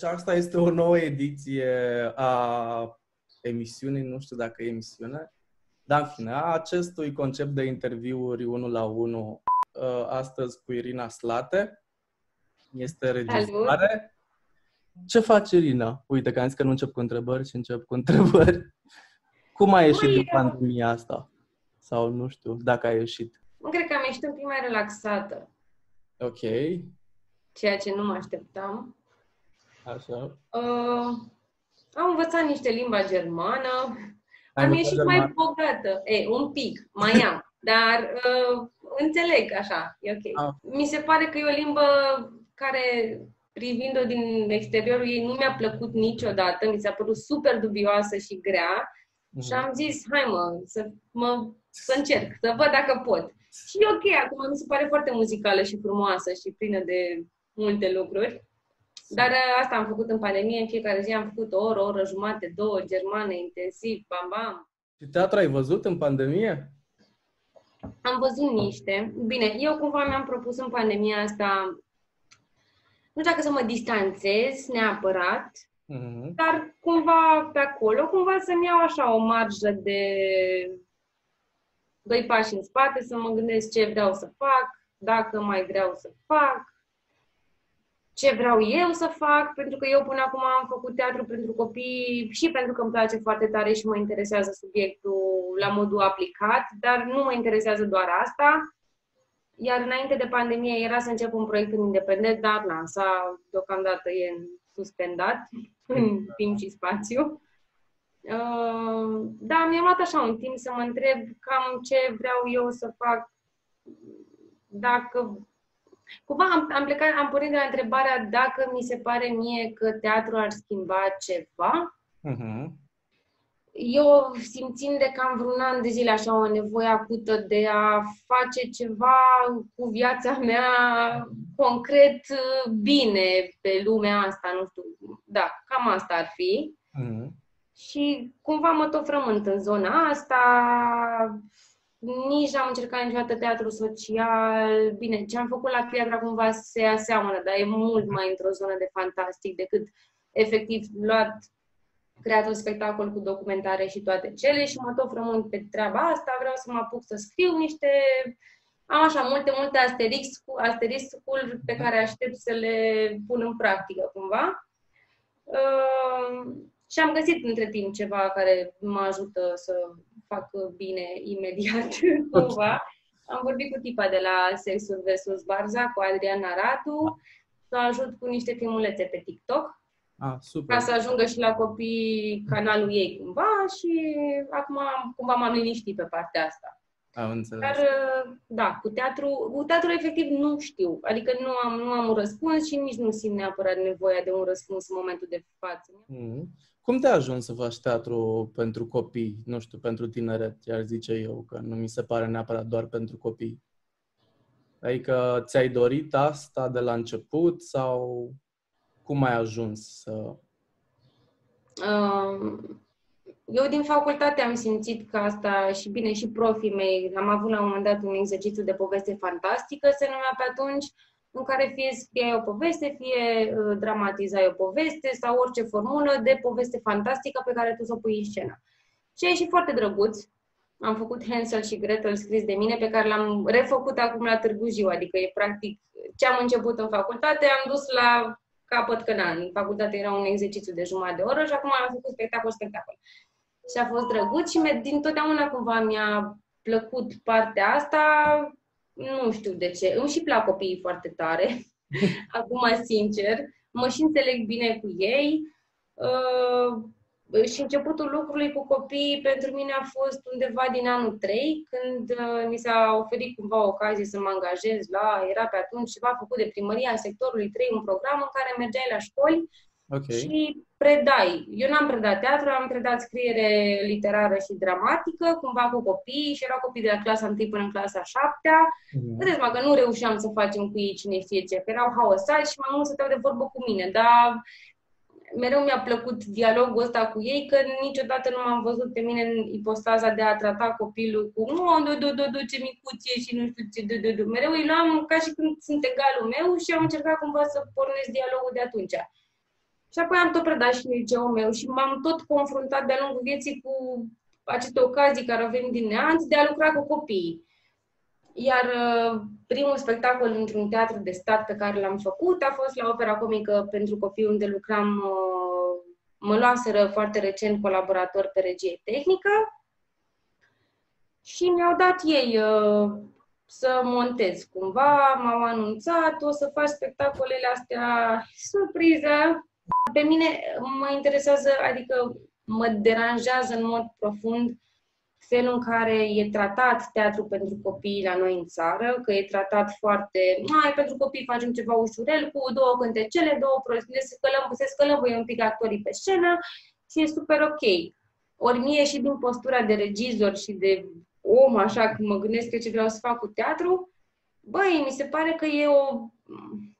Deci asta este o nouă ediție a emisiunii, nu știu dacă e emisiune, dar în fine, a acestui concept de interviuri unul la unul uh, astăzi cu Irina Slate. Este registrare. Ce face Irina? Uite că am zis că nu încep cu întrebări și încep cu întrebări. Cum ai ieșit din pandemia asta? Sau nu știu, dacă ai ieșit. Cred că am ieșit un pic mai relaxată. Ok. Ceea ce nu mă așteptam. Așa. Uh, am învățat niște limba germană. Ai am învățat ieșit germană? mai bogată. E, un pic, mai am. dar uh, înțeleg așa, e ok. Ah. Mi se pare că e o limbă care, privind-o din exteriorul ei, nu mi-a plăcut niciodată. Mi s-a părut super dubioasă și grea. Și am zis, hai mă, să, mă, să încerc, să văd dacă pot. Și e ok, acum mi se pare foarte muzicală și frumoasă și plină de multe lucruri. Dar uh, asta am făcut în pandemie, în fiecare zi am făcut o oră, o oră jumate, două, germană, intensiv, bam, bam. Și teatru ai văzut în pandemie? Am văzut niște. Bine, eu cumva mi-am propus în pandemia asta, nu știu dacă să mă distanțez neapărat, Mhm. dar cumva pe acolo, cumva să-mi iau așa o marjă de doi pași în spate, să mă gândesc ce vreau să fac, dacă mai vreau să fac, ce vreau eu să fac, pentru că eu până acum am făcut teatru pentru copii și pentru că îmi place foarte tare și mă interesează subiectul la modul aplicat, dar nu mă interesează doar asta. Iar înainte de pandemie era să încep un proiect în independent, dar lansa deocamdată e suspendat în timp și spațiu. Uh, da, mi-am luat așa un timp să mă întreb cam ce vreau eu să fac dacă Cumva am, am plecat, am pornit de la întrebarea dacă mi se pare mie că teatrul ar schimba ceva. Mhm. Eu simțind de cam vreun an de zile așa o nevoie acută de a face ceva cu viața mea concret bine pe lumea asta, nu știu, da, cam asta ar fi. Mhm. Și cumva mă tot frământ în zona asta, nici n-am încercat niciodată teatru social. Bine, ce am făcut la Piatra cumva se aseamănă, dar e mult mai într-o zonă de fantastic decât efectiv luat, creat un spectacol cu documentare și toate cele și mă tot frământ pe treaba asta, vreau să mă apuc să scriu niște am așa multe, multe asterix, asteriscuri pe care aștept să le pun în practică cumva. Uh, și am găsit între timp ceva care mă ajută să fac bine imediat, cumva. Am vorbit cu tipa de la Sexul vs. Barza, cu Adriana Radu, să o ajut cu niște filmulețe pe TikTok, Ah, super. ca să ajungă și la copii canalul ei cumva și acum cumva m-am liniștit pe partea asta. Am înțeles. Dar, da, cu teatru, cu teatru efectiv nu știu. Adică nu am, nu am un răspuns și nici nu simt neapărat nevoia de un răspuns în momentul de față. Mhm. Cum te-a ajuns să faci teatru pentru copii? Nu știu, pentru tineret, iar zice eu, că nu mi se pare neapărat doar pentru copii. Adică ți-ai dorit asta de la început sau cum ai ajuns să... Um, Eu din facultate am simțit că asta și bine și profii mei, am avut la un moment dat un exercițiu de poveste fantastică, se numea pe atunci, în care fie scriai o poveste, fie uh, dramatizai o poveste sau orice formulă de poveste fantastică pe care tu să o pui în scenă. Și a ieșit foarte drăguț. Am făcut Hansel și Gretel scris de mine, pe care l-am refăcut acum la Târgu Jiu, adică e practic ce am început în facultate, am dus la capăt că na, în facultate era un exercițiu de jumătate de oră și acum am făcut spectacol, spectacol. Și a fost drăguț și me- din totdeauna cumva mi-a plăcut partea asta, nu știu de ce. Îmi și plac copiii foarte tare, acum sincer, mă și înțeleg bine cu ei. Uh, și începutul lucrului cu copiii pentru mine a fost undeva din anul 3, când uh, mi s-a oferit cumva ocazie să mă angajez la, era pe atunci ceva făcut de primăria sectorului 3, un program în care mergeai la școli Ok. și predai. Eu n-am predat teatru, am predat scriere literară și dramatică, cumva cu copii și erau copii de la clasa 1 până în clasa 7 Mhm. Vedeți-mă că nu reușeam să facem cu ei cine știe ce, că erau haosați și mai mult stăteau de vorbă cu mine, dar mereu mi-a plăcut dialogul ăsta cu ei, că niciodată nu m-am văzut pe mine în ipostaza de a trata copilul cu oh, du, du, du, du, ce micuț e și nu știu ce, du, du, du. Mereu îi luam ca și când sunt egalul meu și am încercat cumva să pornesc dialogul de atunci. Și apoi am tot predat și în liceul meu și m-am tot confruntat de-a lungul vieții cu aceste ocazii care au venit din neant de a lucra cu copiii. Iar uh, primul spectacol într-un teatru de stat pe care l-am făcut a fost la Opera Comică pentru copii, unde lucram, uh, mă luaseră foarte recent colaborator pe regie tehnică și mi-au dat ei uh, să montez cumva, m-au anunțat, o să faci spectacolele astea, surpriză. Pe mine mă interesează, adică mă deranjează în mod profund felul în care e tratat teatru pentru copii la noi în țară, că e tratat foarte, mai pentru copii facem ceva ușurel, cu două cântecele, două prostile, se scălăm, se scălăm voi un pic actorii pe scenă și e super ok. Ori mie și din postura de regizor și de om, așa, când mă gândesc că ce vreau să fac cu teatru, băi, mi se pare că e o,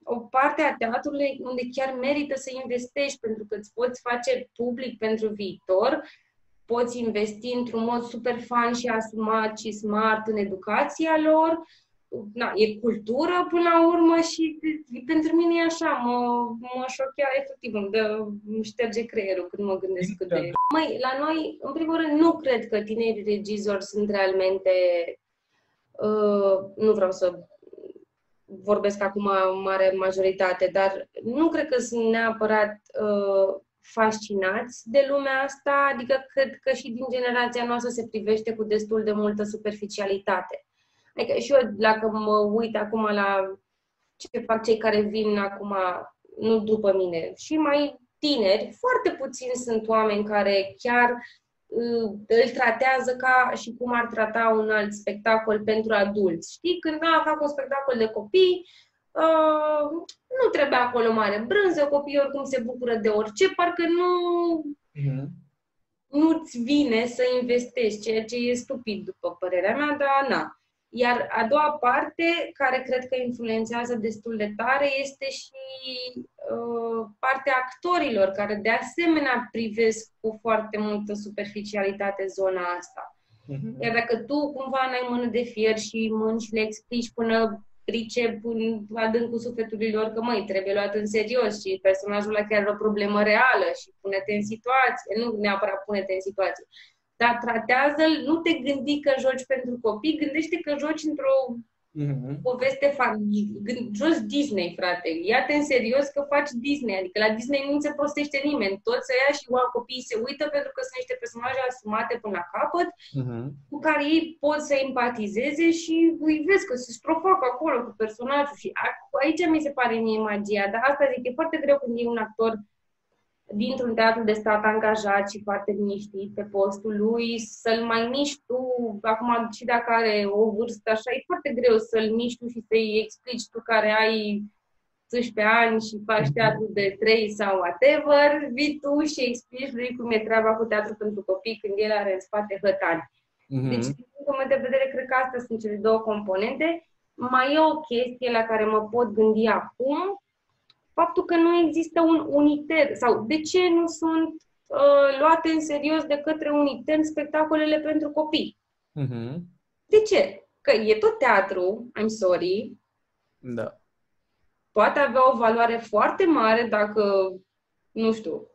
o parte a teatrului unde chiar merită să investești, pentru că îți poți face public pentru viitor, poți investi într-un mod super fan și asumat și smart în educația lor. Na, e cultură până la urmă și pentru mine e așa, mă, mă șochea efectiv, îmi, dă, îmi șterge creierul când mă gândesc cât de... Măi, la noi, în primul rând, nu cred că tinerii regizori sunt realmente Uh, nu vreau să vorbesc acum în mare majoritate, dar nu cred că sunt neapărat uh, fascinați de lumea asta, adică cred că și din generația noastră se privește cu destul de multă superficialitate. Adică și eu, dacă mă uit acum la ce fac cei care vin acum, nu după mine, și mai tineri, foarte puțini sunt oameni care chiar îl tratează ca și cum ar trata un alt spectacol pentru adulți. Știi, când a, fac un spectacol de copii, uh, nu trebuie acolo mare brânză, copiii oricum se bucură de orice, parcă nu, uh-huh. nu-ți vine să investești, ceea ce e stupid, după părerea mea, dar na. Iar a doua parte, care cred că influențează destul de tare, este și uh, partea actorilor, care de asemenea privesc cu foarte multă superficialitate zona asta. Uh-huh. Iar dacă tu cumva n-ai mână de fier și mânci le explici până pricep în adâncul sufletului lor că, măi, trebuie luat în serios și personajul ăla chiar are o problemă reală și pune-te în situație, nu neapărat pune-te în situație, dar tratează-l, nu te gândi că joci pentru copii, gândește că joci într-o mm-hmm. poveste familie, joci Disney, frate, ia-te în serios că faci Disney, adică la Disney nu se prostește nimeni, toți ăia și wow, copiii se uită pentru că sunt niște personaje asumate până la capăt, mm-hmm. cu care ei pot să empatizeze și îi vezi că se strofacă acolo cu personajul și aici mi se pare mie magia, dar asta zic, e foarte greu când e un actor dintr-un teatru de stat angajat și foarte liniștit pe postul lui, să-l mai miști tu, acum și dacă are o vârstă așa, e foarte greu să-l miști tu și să-i explici tu care ai 12 ani și faci mhm. teatru de 3 sau whatever, vii tu și explici lui cum e treaba cu teatru pentru copii când el are în spate hătani. Mm-hmm. Deci, din punctul meu de vedere, cred că astea sunt cele două componente. Mai e o chestie la care mă pot gândi acum, faptul că nu există un uniter sau de ce nu sunt uh, luate în serios de către uniter spectacolele pentru copii. Uh-huh. De ce? Că e tot teatru, I'm sorry. Da. Poate avea o valoare foarte mare dacă, nu știu,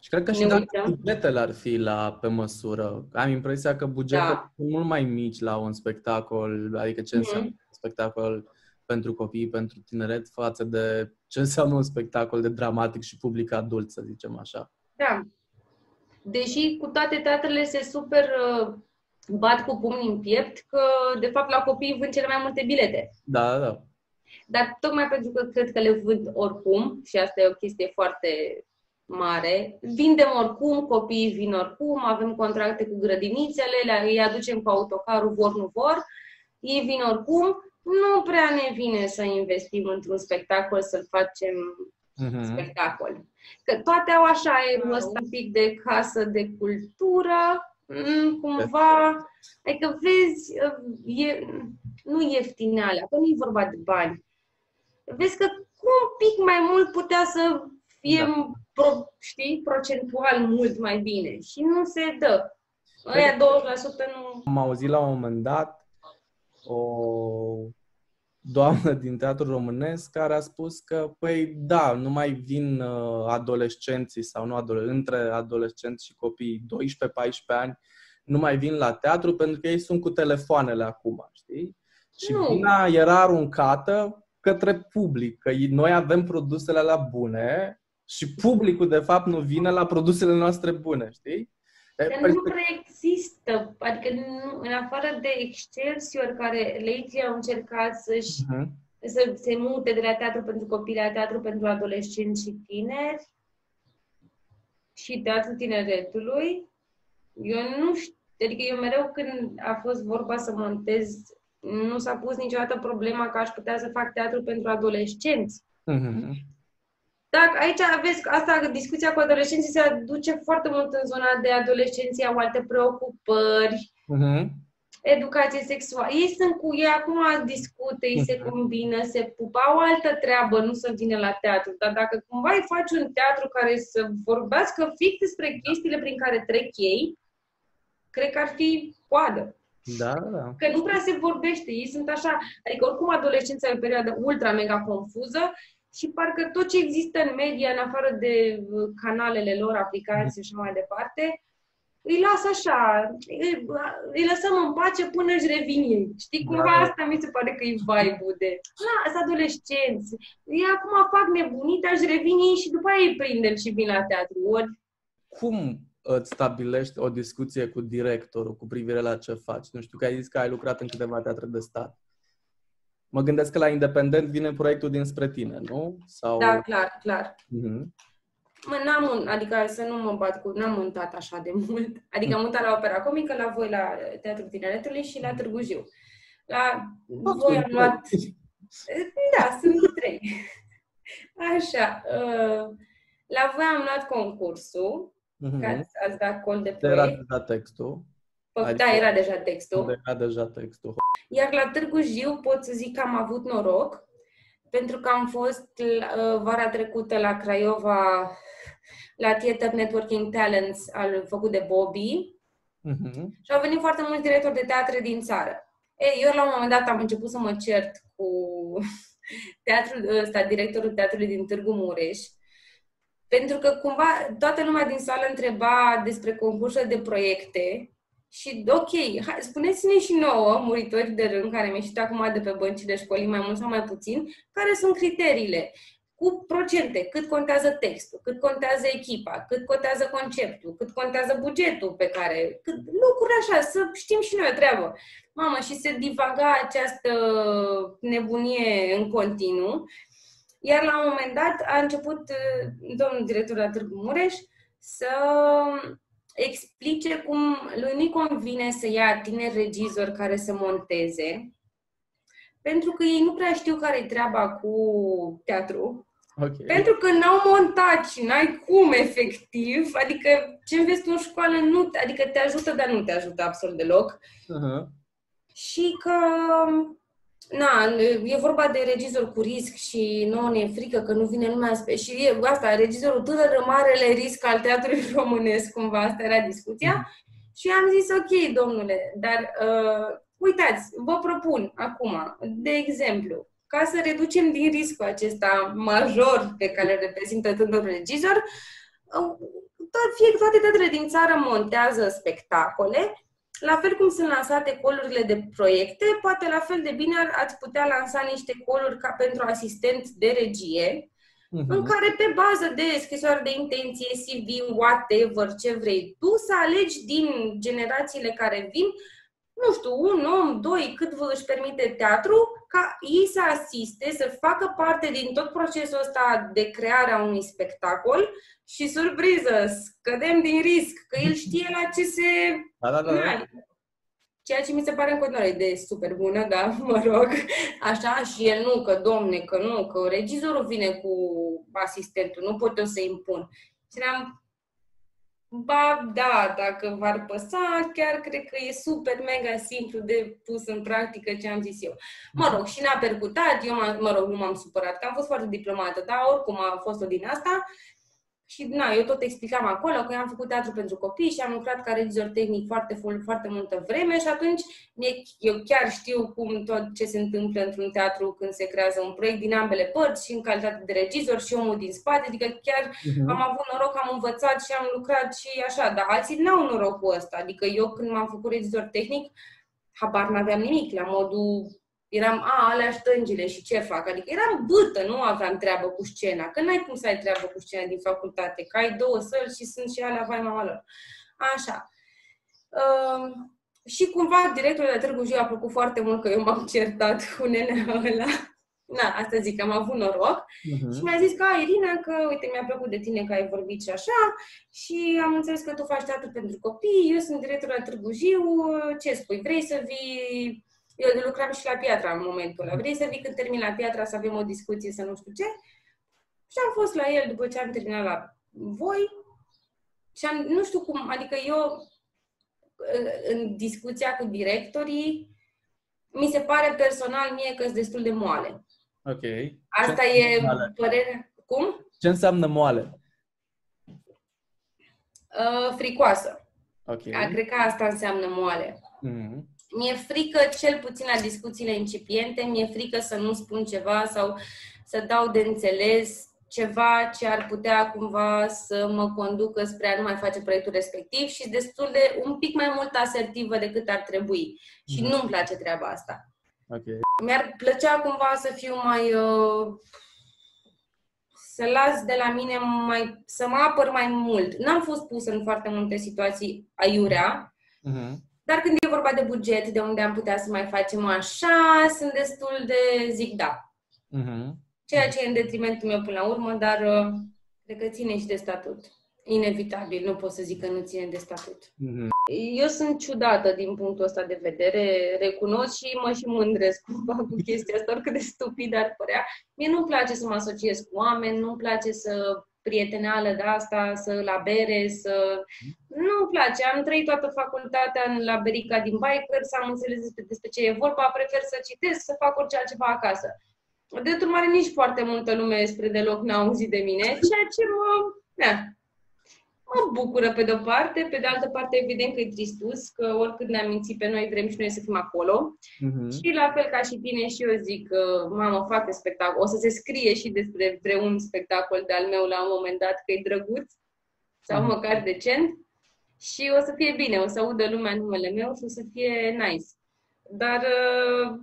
și cred că și dacă bugetele ar fi la pe măsură. Am impresia că bugetele da. sunt mult mai mici la un spectacol, adică ce înseamnă mm-hmm. spectacol pentru copii, pentru tineret, față de ce înseamnă un spectacol de dramatic și public adult, să zicem așa. Da. Deși cu toate teatrele se super uh, bat cu pumnii în piept că, de fapt, la copii vând cele mai multe bilete. Da, da, da. Dar tocmai pentru că cred că le vând oricum, și asta e o chestie foarte mare, vindem oricum, copiii vin oricum, avem contracte cu grădinițele, îi aducem cu autocarul, vor, nu vor, ei vin oricum, nu prea ne vine să investim într-un spectacol, să-l facem uh-huh. spectacol. Că toate au așa e ăsta un pic de casă de cultură, mm, cumva, adică vezi, e, nu ieftinealea, că nu e vorba de bani. Vezi că cu un pic mai mult putea să fie, da. pro, știi, procentual mult mai bine și nu se dă. Aia 20% nu... Am auzit la un moment dat o doamnă din teatru românesc care a spus că, păi da, nu mai vin uh, adolescenții sau nu adole- între adolescenți și copii 12-14 ani, nu mai vin la teatru pentru că ei sunt cu telefoanele acum, știi? Și Nu. vina era aruncată către public, că noi avem produsele la bune și publicul, de fapt, nu vine la produsele noastre bune, știi? E, Dar nu prea există, adică nu, în afară de Excelsior, care lately au încercat să-și, Mhm. să se mute de la teatru pentru copii la teatru pentru adolescenți și tineri și teatru tineretului, eu nu știu, adică eu mereu când a fost vorba să montez, nu s-a pus niciodată problema că aș putea să fac teatru pentru adolescenți. Mhm. Dacă aici aveți asta, discuția cu adolescenții se aduce foarte mult în zona de adolescenții au alte preocupări, Mhm. educație sexuală. Ei sunt cu ei acum discută, ei se combină, se pupă, au altă treabă, nu să vină la teatru. Dar dacă cumva îi faci un teatru care să vorbească fix despre chestiile prin care trec ei, cred că ar fi coadă. Da, da. Că nu prea se vorbește. Ei sunt așa, adică oricum adolescența e o perioadă ultra mega confuză și parcă tot ce există în media, în afară de uh, canalele lor, aplicații și așa mai departe, îi lasă așa, îi, îi lăsăm în pace până își revin ei. Știi, cumva Da. asta mi se pare că e vibe-ul de, na, sunt adolescenți, ei acum fac nebunii, dar își revin ei și după aia îi prindem și vin la teatru. Ori Cum îți stabilești o discuție cu directorul cu privire la ce faci? Nu știu, că ai zis că ai lucrat în câteva teatre de stat. Mă gândesc că la independent vine proiectul dinspre tine, nu? Sau... Da, clar, clar. Mhm. Mă, n-am, un- adică să nu mă bat cu, n-am montat așa de mult. Adică am montat la opera comică, la voi la Teatrul Tineretului și la Târgu Jiu. La voi am luat, da, sunt trei. Așa, uh, la voi am luat concursul, Mhm. că ați, ați dat col de Era proiect. deja textul. Pă- adică- Da, era deja textul. Era deja textul. Iar la Târgu Jiu pot să zic că am avut noroc, pentru că am fost uh, vara trecută la Craiova la Theater Networking Talents al făcut de Bobby Mhm. și au venit foarte mulți directori de teatre din țară. Ei, eu la un moment dat am început să mă cert cu teatrul ăsta, directorul teatrului din Târgu Mureș, pentru că cumva toată lumea din sală întreba despre concursul de proiecte și, ok, hai, spuneți-ne și nouă, muritori de rând, care mi ieșit acum de pe băncile școlii, mai mult sau mai puțin, care sunt criteriile cu procente, cât contează textul, cât contează echipa, cât contează conceptul, cât contează bugetul pe care, cât, lucruri așa, să știm și noi o treabă. Mamă, și se divaga această nebunie în continuu. Iar la un moment dat a început uh, domnul director la Târgu Mureș să explice cum lui nu-i convine să ia tineri regizori care să monteze, pentru că ei nu prea știu care-i treaba cu teatru, Ok. pentru că n-au montat și n-ai cum, efectiv. Adică ce înveți tu în școală, nu, adică te ajută, dar nu te ajută absolut deloc. Mhm. Și că, na, e vorba de regizor cu risc și nouă ne e frică că nu vine lumea spre... Și e asta, regizorul tânăr, marele risc al teatrului românesc, cumva, asta era discuția. Și am zis, ok, domnule, dar uh, uitați, vă propun acum, de exemplu, ca să reducem din riscul acesta major pe care îl reprezintă tânărul regizor, uh, tot, fie, toate teatrele din țară montează spectacole, la fel cum sunt lansate colurile de proiecte, poate la fel de bine ar, ați putea lansa niște coluri ca pentru asistent de regie, Mhm. în care pe bază de scrisoare de intenție, CV, whatever, ce vrei tu, să alegi din generațiile care vin, nu știu, un om, doi, cât vă își permite teatru, ca ei să asiste, să facă parte din tot procesul ăsta de creare a unui spectacol și, surpriză, scădem din risc, că el știe la ce se Da, da, da. da. da. Ceea ce mi se pare în continuare de super bună, da, mă rog, așa, și el nu, că domne, că nu, că regizorul vine cu asistentul, nu pot eu să impun. Și am ba, da, dacă v-ar păsa, chiar cred că e super mega simplu de pus în practică ce am zis eu. Mă rog, și n-a percutat, eu, m-am- mă rog, nu m-am supărat, că am fost foarte diplomată, dar oricum a fost o din asta. Și na, eu tot explicam acolo că eu am făcut teatru pentru copii și am lucrat ca regizor tehnic foarte, foarte multă vreme și atunci eu chiar știu cum tot ce se întâmplă într-un teatru când se creează un proiect din ambele părți și în calitate de regizor și omul din spate, adică chiar uh-huh. am avut noroc, am învățat și am lucrat și așa, dar alții n-au norocul ăsta, adică eu când m-am făcut regizor tehnic, habar n-aveam nimic, la modul eram, a, alea stângile și ce fac? Adică eram bâtă, nu aveam treabă cu scena. Că n-ai cum să ai treabă cu scena din facultate, că ai două săli și sunt și alea vai mama lor. Așa. Uh, și cumva directorul de Târgu Jiu a plăcut foarte mult că eu m-am certat cu nenea ăla. Na, asta zic, am avut noroc. Uh-huh. Și mi-a zis că, Irina, că uite, mi-a plăcut de tine că ai vorbit și așa și am înțeles că tu faci teatru pentru copii, eu sunt directorul la Târgu Jiu, ce spui, vrei să vii eu lucram și la Piatra în momentul ăla. Vrei să vii când termin la Piatra să avem o discuție, să nu știu ce? Și am fost la el după ce am terminat la voi și am, nu știu cum, adică eu în discuția cu directorii, mi se pare personal mie că sunt destul de moale. Ok. Asta Ce e moale? părerea. Cum? Ce înseamnă moale? Uh, fricoasă. Ok. Cred că asta înseamnă moale. Mm-hmm. Mi-e frică, cel puțin la discuțiile incipiente, mi-e frică să nu spun ceva sau să dau de înțeles ceva ce ar putea cumva să mă conducă spre a nu mai face proiectul respectiv și destul de un pic mai mult asertivă decât ar trebui. Și mm. nu-mi place treaba asta. Okay. Mi-ar plăcea cumva să fiu mai... Uh, să las de la mine mai... să mă apăr mai mult. N-am fost pusă în foarte multe situații aiurea, mm-hmm. Dar când e vorba de buget, de unde am putea să mai facem așa, sunt destul de zic da. Uh-huh. Ceea ce e în detrimentul meu până la urmă, dar uh, cred că ține și de statut. Inevitabil, nu pot să zic că nu ține de statut. Uh-huh. Eu sunt ciudată din punctul ăsta de vedere, recunosc și mă și mândresc cumva cu chestia asta, oricât de stupid ar părea. Mie nu-mi place să mă asociez cu oameni, nu-mi place să prieteneală de asta, să la bere, să... Nu-mi place. Am trăit toată facultatea în la Berica din Bikers, am înțeles despre, despre ce e vorba, prefer să citesc, să fac orice altceva acasă. De urmare, nici foarte multă lume spre deloc n-a auzit de mine, ceea ce mă... Da, mă bucură pe de-o parte, pe de altă parte evident că e tristus, că oricât ne-am mințit pe noi, vrem și noi să fim acolo. Uh-huh. Și la fel ca și tine și eu zic că, mamă, fac spectacol. O să se scrie și despre vreun spectacol de-al meu la un moment dat că e drăguț sau uh-huh. măcar decent și o să fie bine, o să audă lumea numele meu și o să fie nice. Dar uh,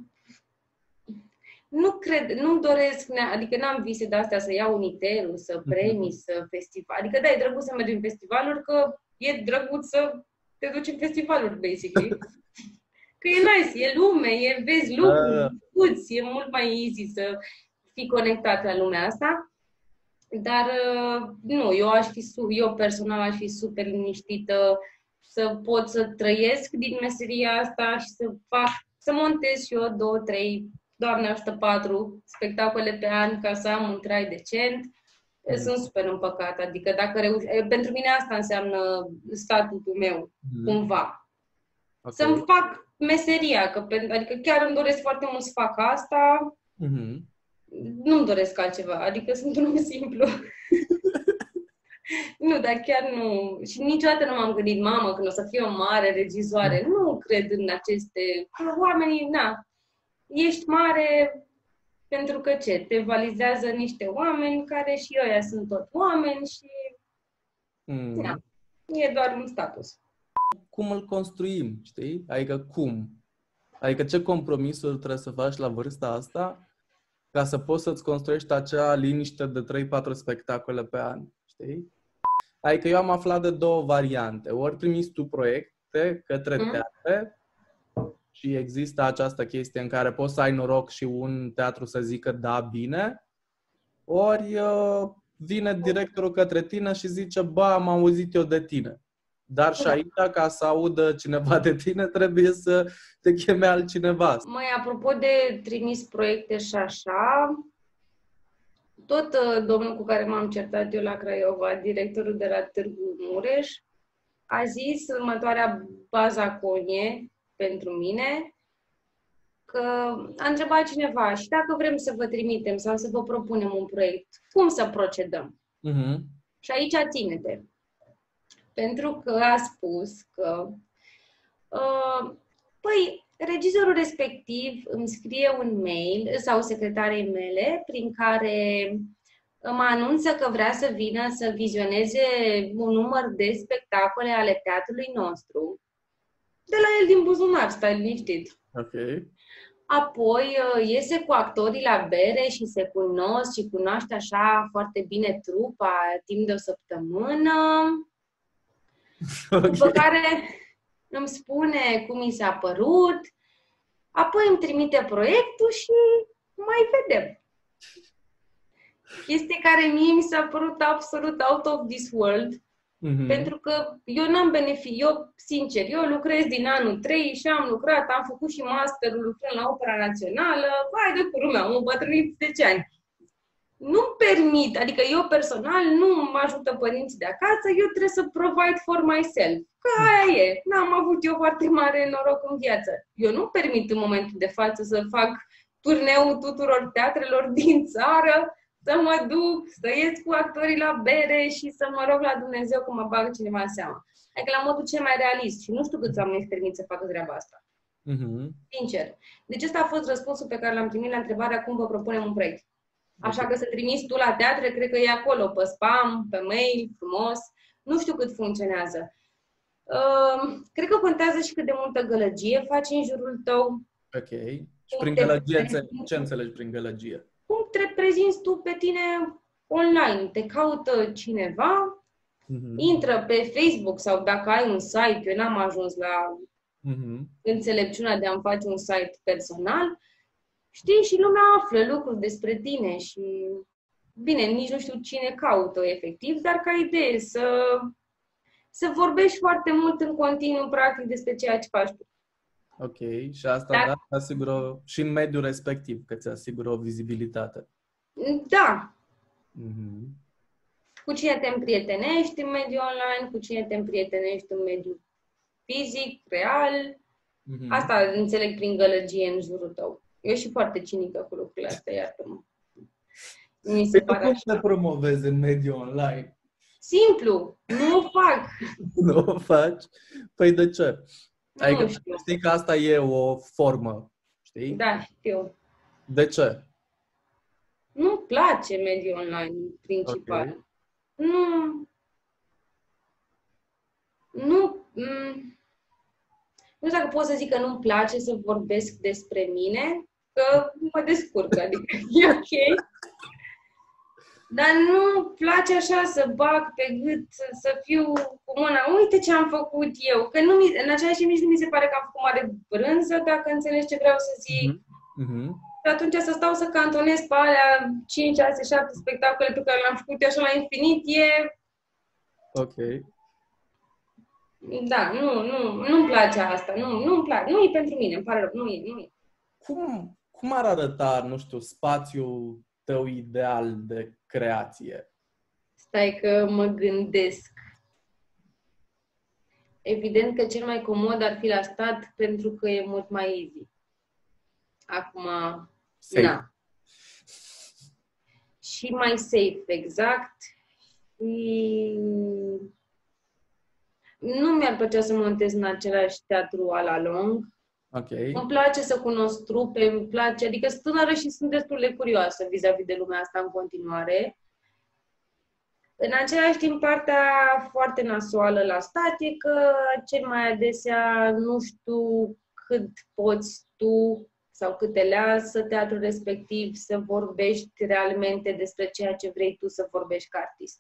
nu cred, nu doresc, adică n-am vise de astea să iau uniterul, să mhm. premii, să festival. Adică da, e drăguț să mergi în festivaluri, că e drăguț să te duci în festivaluri, basically. că e nice, e lume, e, vezi lucruri, discuți, e mult mai easy să fii conectat la lumea asta. Dar uh, nu, eu aș fi, eu personal aș fi super liniștită să pot să trăiesc din meseria asta și să fac, să montez și eu două, trei Doamne ajută patru spectacole pe an ca să am un trai decent. Mm. Sunt super împăcat. Adică dacă reuș- pentru mine asta înseamnă statutul meu, mm. cumva. Okay. Să-mi fac meseria, că, adică chiar îmi doresc foarte mult să fac asta. Mm-hmm. Nu-mi doresc altceva, adică sunt un om simplu. nu, dar chiar nu. Și niciodată nu m-am gândit, mamă, când o să fiu o mare regizoare. Nu cred în aceste... Oamenii, na, ești mare pentru că ce? Te valizează niște oameni care și ăia sunt tot oameni și mm. da, e doar un status. Cum îl construim, știi? Adică cum? Adică ce compromisuri trebuie să faci la vârsta asta ca să poți să-ți construiești acea liniște de 3-4 spectacole pe an, știi? Adică eu am aflat de două variante. Ori trimiți tu proiecte către mm. teatre, și există această chestie în care poți să ai noroc și un teatru să zică da, bine, ori uh, vine directorul către tine și zice, ba, am auzit eu de tine. Dar și aici, ca să audă cineva de tine, trebuie să te cheme altcineva. Mai apropo de trimis proiecte și așa, tot uh, domnul cu care m-am certat eu la Craiova, directorul de la Târgu Mureș, a zis următoarea bazaconie, pentru mine că a întrebat cineva și dacă vrem să vă trimitem sau să vă propunem un proiect, cum să procedăm? Uh-huh. Și aici ține-te. Pentru că a spus că uh, păi, regizorul respectiv îmi scrie un mail sau secretarei mele prin care mă anunță că vrea să vină să vizioneze un număr de spectacole ale teatrului nostru. De la el din buzunar, stai liniștit. Ok. Apoi uh, iese cu actorii la bere și se cunosc și cunoaște așa foarte bine trupa timp de o săptămână. Okay. După care îmi spune cum mi s-a părut, apoi îmi trimite proiectul și mai vedem. Chestie care mie mi s-a părut absolut out of this world, mm-hmm. pentru că eu n-am beneficii, eu, sincer, eu lucrez din anul 3 și am lucrat, am făcut și masterul lucrând la Opera Națională, vai de curul meu, am îmbătrânit 10 ani nu permit, adică eu personal nu mă ajută părinții de acasă, eu trebuie să provide for myself. Că aia e. N-am avut eu foarte mare noroc în viață. Eu nu permit în momentul de față să fac turneul tuturor teatrelor din țară, să mă duc, să ies cu actorii la bere și să mă rog la Dumnezeu că mă bag cineva în seama. Adică la modul cel mai realist și nu știu câți oameni îți permit să facă treaba asta. Uh-huh. Sincer. Deci ăsta a fost răspunsul pe care l-am primit la întrebarea cum vă propunem un proiect. Așa că să trimiți tu la teatre, cred că e acolo, pe spam, pe mail, frumos. Nu știu cât funcționează. Uh, cred că contează și cât de multă gălăgie faci în jurul tău. Ok. Și prin gălăgie, ce înțelegi prin gălăgie? Cum te prezinți tu pe tine online? Te caută cineva, uh-huh. intră pe Facebook sau dacă ai un site, eu n-am ajuns la uh-huh. înțelepciunea de a-mi face un site personal, știi, și lumea află lucruri despre tine și, bine, nici nu știu cine caută efectiv, dar ca idee să, să vorbești foarte mult în continuu, practic, despre ceea ce faci tu. Ok, și asta dar, da, asigură și în mediul respectiv, că ți asigură o vizibilitate. Da. Mm-hmm. Cu cine te împrietenești în mediul online, cu cine te împrietenești în mediul fizic, real. Mm-hmm. Asta înțeleg prin gălăgie în jurul tău. Eu și foarte cinică cu lucrurile astea, iartă-mă. Mi se păi pare cum să promovezi în mediul online? Simplu, nu o fac. nu o faci? Păi de ce? Nu adică știu. știi că asta e o formă, știi? Da, știu. De ce? Nu-mi place mediul online, principal. Okay. Nu... Nu... M- nu știu dacă pot să zic că nu-mi place să vorbesc despre mine, că mă descurc, adică e ok. Dar nu place așa să bag pe gât, să fiu cu mâna, uite ce am făcut eu. Că nu mi, în același timp nici nu mi se pare că am făcut mare brânză, dacă înțelegi ce vreau să zic. Mm-hmm. Și atunci să stau să cantonez pe alea 5, 6, 7 spectacole pe care le-am făcut eu așa la infinit, e... Ok. Da, nu, nu, nu-mi place asta. Nu, nu-mi place. Nu e pentru mine, îmi pare rău. Nu e, nu e. Cum, cum ar arăta, nu știu, spațiul tău ideal de creație? Stai că mă gândesc. Evident că cel mai comod ar fi la stat pentru că e mult mai easy. Acum, safe. na. Și mai safe, exact. Și nu mi-ar plăcea să montez în același teatru a la lung. Okay. Îmi place să cunosc trupe, îmi place, adică sunt tânără și sunt destul de curioasă vis-a-vis de lumea asta în continuare. În același timp, partea foarte nasoală la stat e că cel mai adesea nu știu cât poți tu sau cât te lasă teatrul respectiv să vorbești realmente despre ceea ce vrei tu să vorbești ca artist.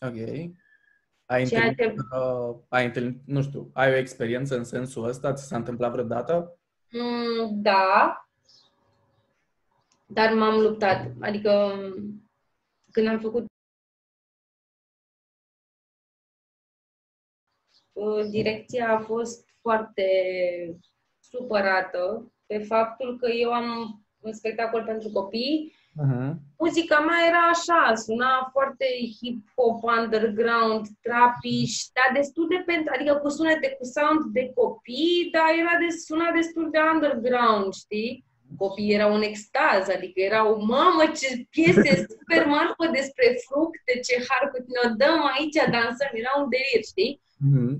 Ok. Ai întâlnit, te... uh, ai întâlnit, nu știu, ai o experiență în sensul ăsta? Ți s-a întâmplat vreodată? Mm, da, dar m-am luptat. Adică când am făcut uh, direcția a fost foarte supărată pe faptul că eu am un spectacol pentru copii Uh-huh. Muzica mea era așa, suna foarte hip-hop, underground, trapish, dar destul de pentru, adică cu sunete, cu sound de copii, dar era de, suna destul de underground, știi? copiii erau în extaz, adică erau, mamă, ce piese super marfă despre fructe, ce harcă ne dăm aici, dansăm, era un delir, știi? Mm-hmm.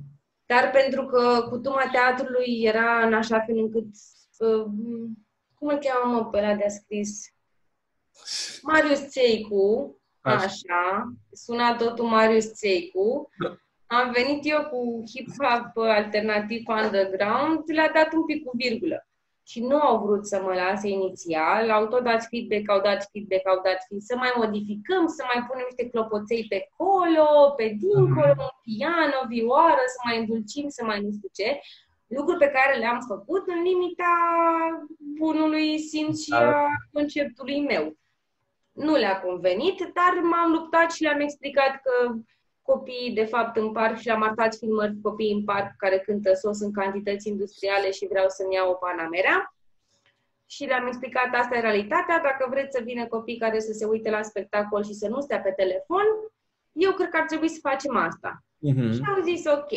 Dar pentru că cutuma teatrului era în așa fel încât, uh, cum îl cheamă mă, pe ăla de-a scris? Marius Țeicu, așa, așa suna totul Marius Țeicu, da. am venit eu cu hip-hop alternativ underground, le-a dat un pic cu virgulă și nu au vrut să mă lase inițial, au tot dat feedback, au dat feedback, au dat feedback, să mai modificăm, să mai punem niște clopoței pe colo, pe dincolo, mm. un piano, vioară, să mai îndulcim, să mai nu știu ce. Lucruri pe care le-am făcut în limita bunului simț și a conceptului meu. Nu le-a convenit, dar m-am luptat și le-am explicat că copiii, de fapt, în parc și am arătat filmări copii în parc care cântă sos în cantități industriale și vreau să-mi iau o Panamera. Și le-am explicat, asta e realitatea, dacă vreți să vină copii care să se uite la spectacol și să nu stea pe telefon, eu cred că ar trebui să facem asta. Uh-huh. Și au zis ok.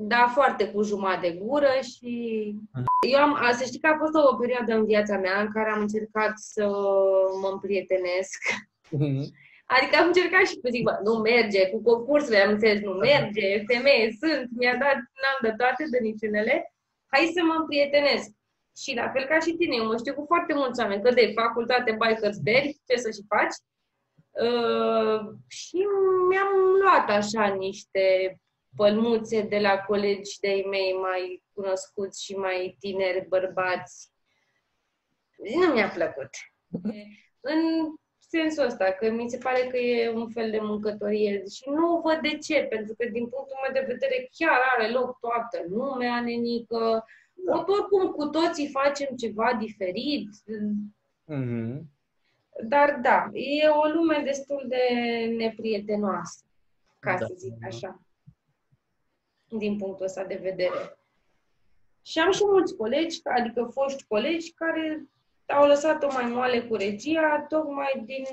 Da, foarte cu jumătate de gură și uh-huh. eu am, să știi că a fost o perioadă în viața mea în care am încercat să mă împrietenesc. Uh-huh Adică am încercat și zic, bă, nu merge, cu concursurile am înțeles, nu merge, femeie sunt, mi-a dat, n-am de toate de niciunele, hai să mă împrietenesc. Și la fel ca și tine, eu mă știu cu foarte mulți oameni, că de facultate Bikers Berry, ce să și faci. Uh, și mi-am luat așa niște pălmuțe de la colegi de-ai mei mai cunoscuți și mai tineri bărbați. Nu mi-a plăcut. În sensul ăsta, că mi se pare că e un fel de mâncătorie și nu văd de ce, pentru că din punctul meu de vedere chiar are loc toată lumea, nenică, da. oricum cu toții facem ceva diferit. Mm-hmm. Dar da, e o lume destul de neprietenoasă, ca da. să zic așa, din punctul ăsta de vedere. Și am și mulți colegi, adică foști colegi, care au lăsat-o mai moale cu regia, tocmai din,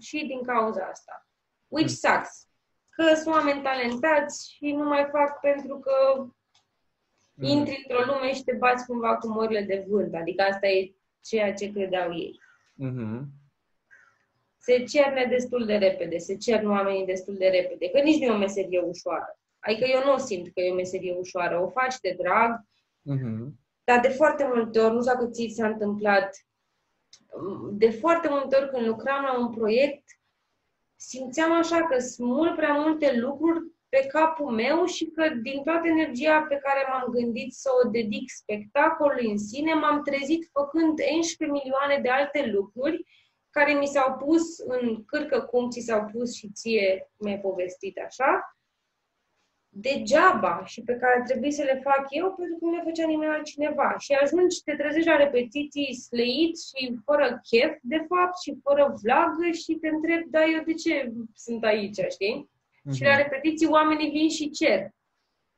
și din cauza asta. Which mm. sucks. Că sunt oameni talentați și nu mai fac pentru că mm. intri într-o lume și te bați cumva cu morile de vânt. Adică asta e ceea ce credeau ei. Mm-hmm. Se cerne destul de repede, se cern oamenii destul de repede, că nici nu e o meserie ușoară. Adică eu nu simt că e o meserie ușoară. O faci de drag, mm-hmm. Dar de foarte multe ori, nu știu dacă ți s-a întâmplat, de foarte multe ori când lucram la un proiect, simțeam așa că sunt mult prea multe lucruri pe capul meu și că din toată energia pe care m-am gândit să o dedic spectacolului în sine, m-am trezit făcând 11 milioane de alte lucruri care mi s-au pus în cârcă cum ți s-au pus și ție mi-ai povestit așa degeaba și pe care trebuie să le fac eu pentru că nu le făcea nimeni altcineva. Și ajungi, te trezești la repetiții sleit și fără chef, de fapt, și fără vlagă și te întrebi, da, eu de ce sunt aici, știi? Mm-hmm. Și la repetiții oamenii vin și cer.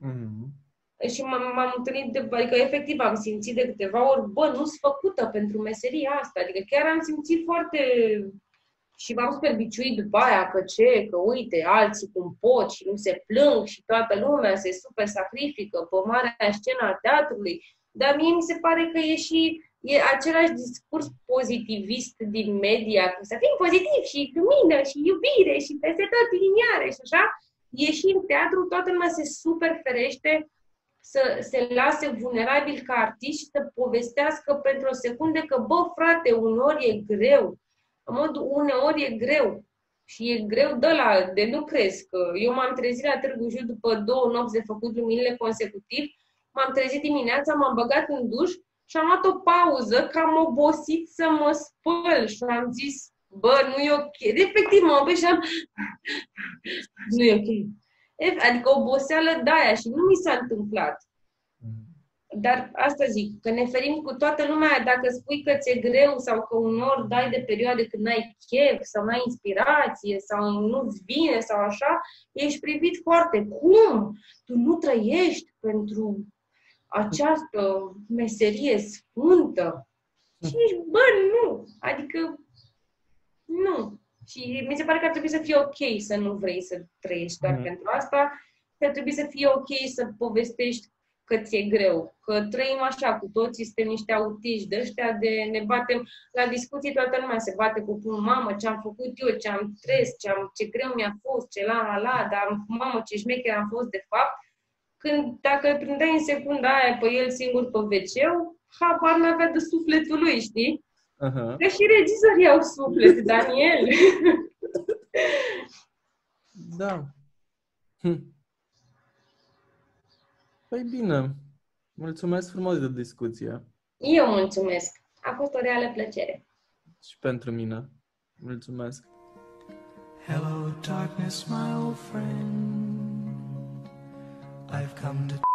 Mm-hmm. Și m-am, m-am întâlnit, de, adică efectiv am simțit de câteva ori, bă, nu sunt făcută pentru meseria asta. Adică chiar am simțit foarte și m-am super biciuit după aia că ce, că uite, alții cum pot și nu se plâng și toată lumea se super sacrifică pe marea scenă a teatrului. Dar mie mi se pare că e și e același discurs pozitivist din media, că să fim pozitiv și lumină și iubire și peste tot liniare și așa. E și în teatru, toată lumea se super ferește să se lase vulnerabil ca artist și să povestească pentru o secundă că, bă, frate, unor e greu, în mod uneori e greu. Și e greu de la, de nu crezi că eu m-am trezit la Târgu Jiu după două nopți de făcut luminile consecutiv, m-am trezit dimineața, m-am băgat în duș și am luat o pauză că am obosit să mă spăl și am zis, bă, nu e ok. Efectiv, mă oprit și am... nu e ok. Adică oboseală de aia și nu mi s-a întâmplat. Dar asta zic, că ne ferim cu toată lumea dacă spui că ți-e greu sau că unor dai de perioade când n-ai chef sau n-ai inspirație sau nu-ți vine sau așa, ești privit foarte. Cum? Tu nu trăiești pentru această meserie sfântă? Și ești, bă, nu. Adică, nu. Și mi se pare că ar trebui să fie ok să nu vrei să trăiești doar mm. pentru asta, că ar trebui să fie ok să povestești că ți-e greu, că trăim așa cu toții, suntem niște autiști de ăștia de ne batem la discuții, toată lumea se bate cu pun, mamă, ce am făcut eu, ce am stres, ce, am, ce greu mi-a fost, ce la la la, dar mamă, ce șmecher am fost de fapt, când dacă îl prindeai în secunda aia pe el singur pe wc habar n-avea de sufletul lui, știi? Uh-huh. Că și regizorii au suflet, Daniel. da. Hm. Păi bine. Mulțumesc frumos de discuție. Eu mulțumesc. A fost o reală plăcere. Și pentru mine. Mulțumesc. Hello darkness, my old friend. I've come to